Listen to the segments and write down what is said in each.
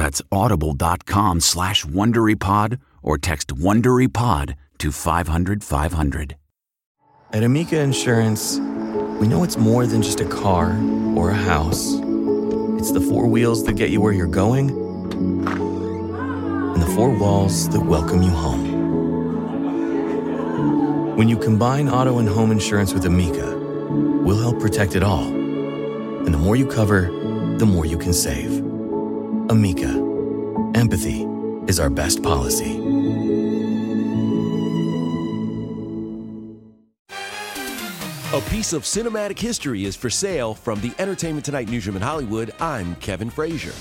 That's audible.com slash WonderyPod or text WonderyPod to 500 500. At Amica Insurance, we know it's more than just a car or a house. It's the four wheels that get you where you're going and the four walls that welcome you home. When you combine auto and home insurance with Amica, we'll help protect it all. And the more you cover, the more you can save. Amica. Empathy is our best policy. A piece of cinematic history is for sale from the Entertainment Tonight newsroom in Hollywood. I'm Kevin Frazier.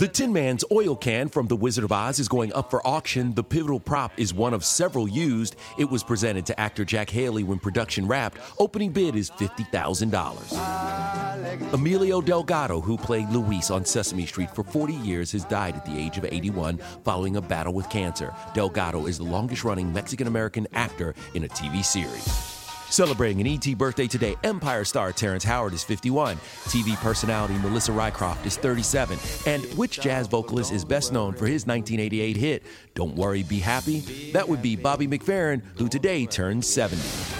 The Tin Man's oil can from The Wizard of Oz is going up for auction. The pivotal prop is one of several used. It was presented to actor Jack Haley when production wrapped. Opening bid is $50,000. Emilio Delgado, who played Luis on Sesame Street for 40 years, has died at the age of 81 following a battle with cancer. Delgado is the longest running Mexican American actor in a TV series. Celebrating an ET birthday today, Empire star Terrence Howard is 51, TV personality Melissa Rycroft is 37, and which jazz vocalist is best known for his 1988 hit, Don't Worry, Be Happy? That would be Bobby McFerrin, who today turns 70.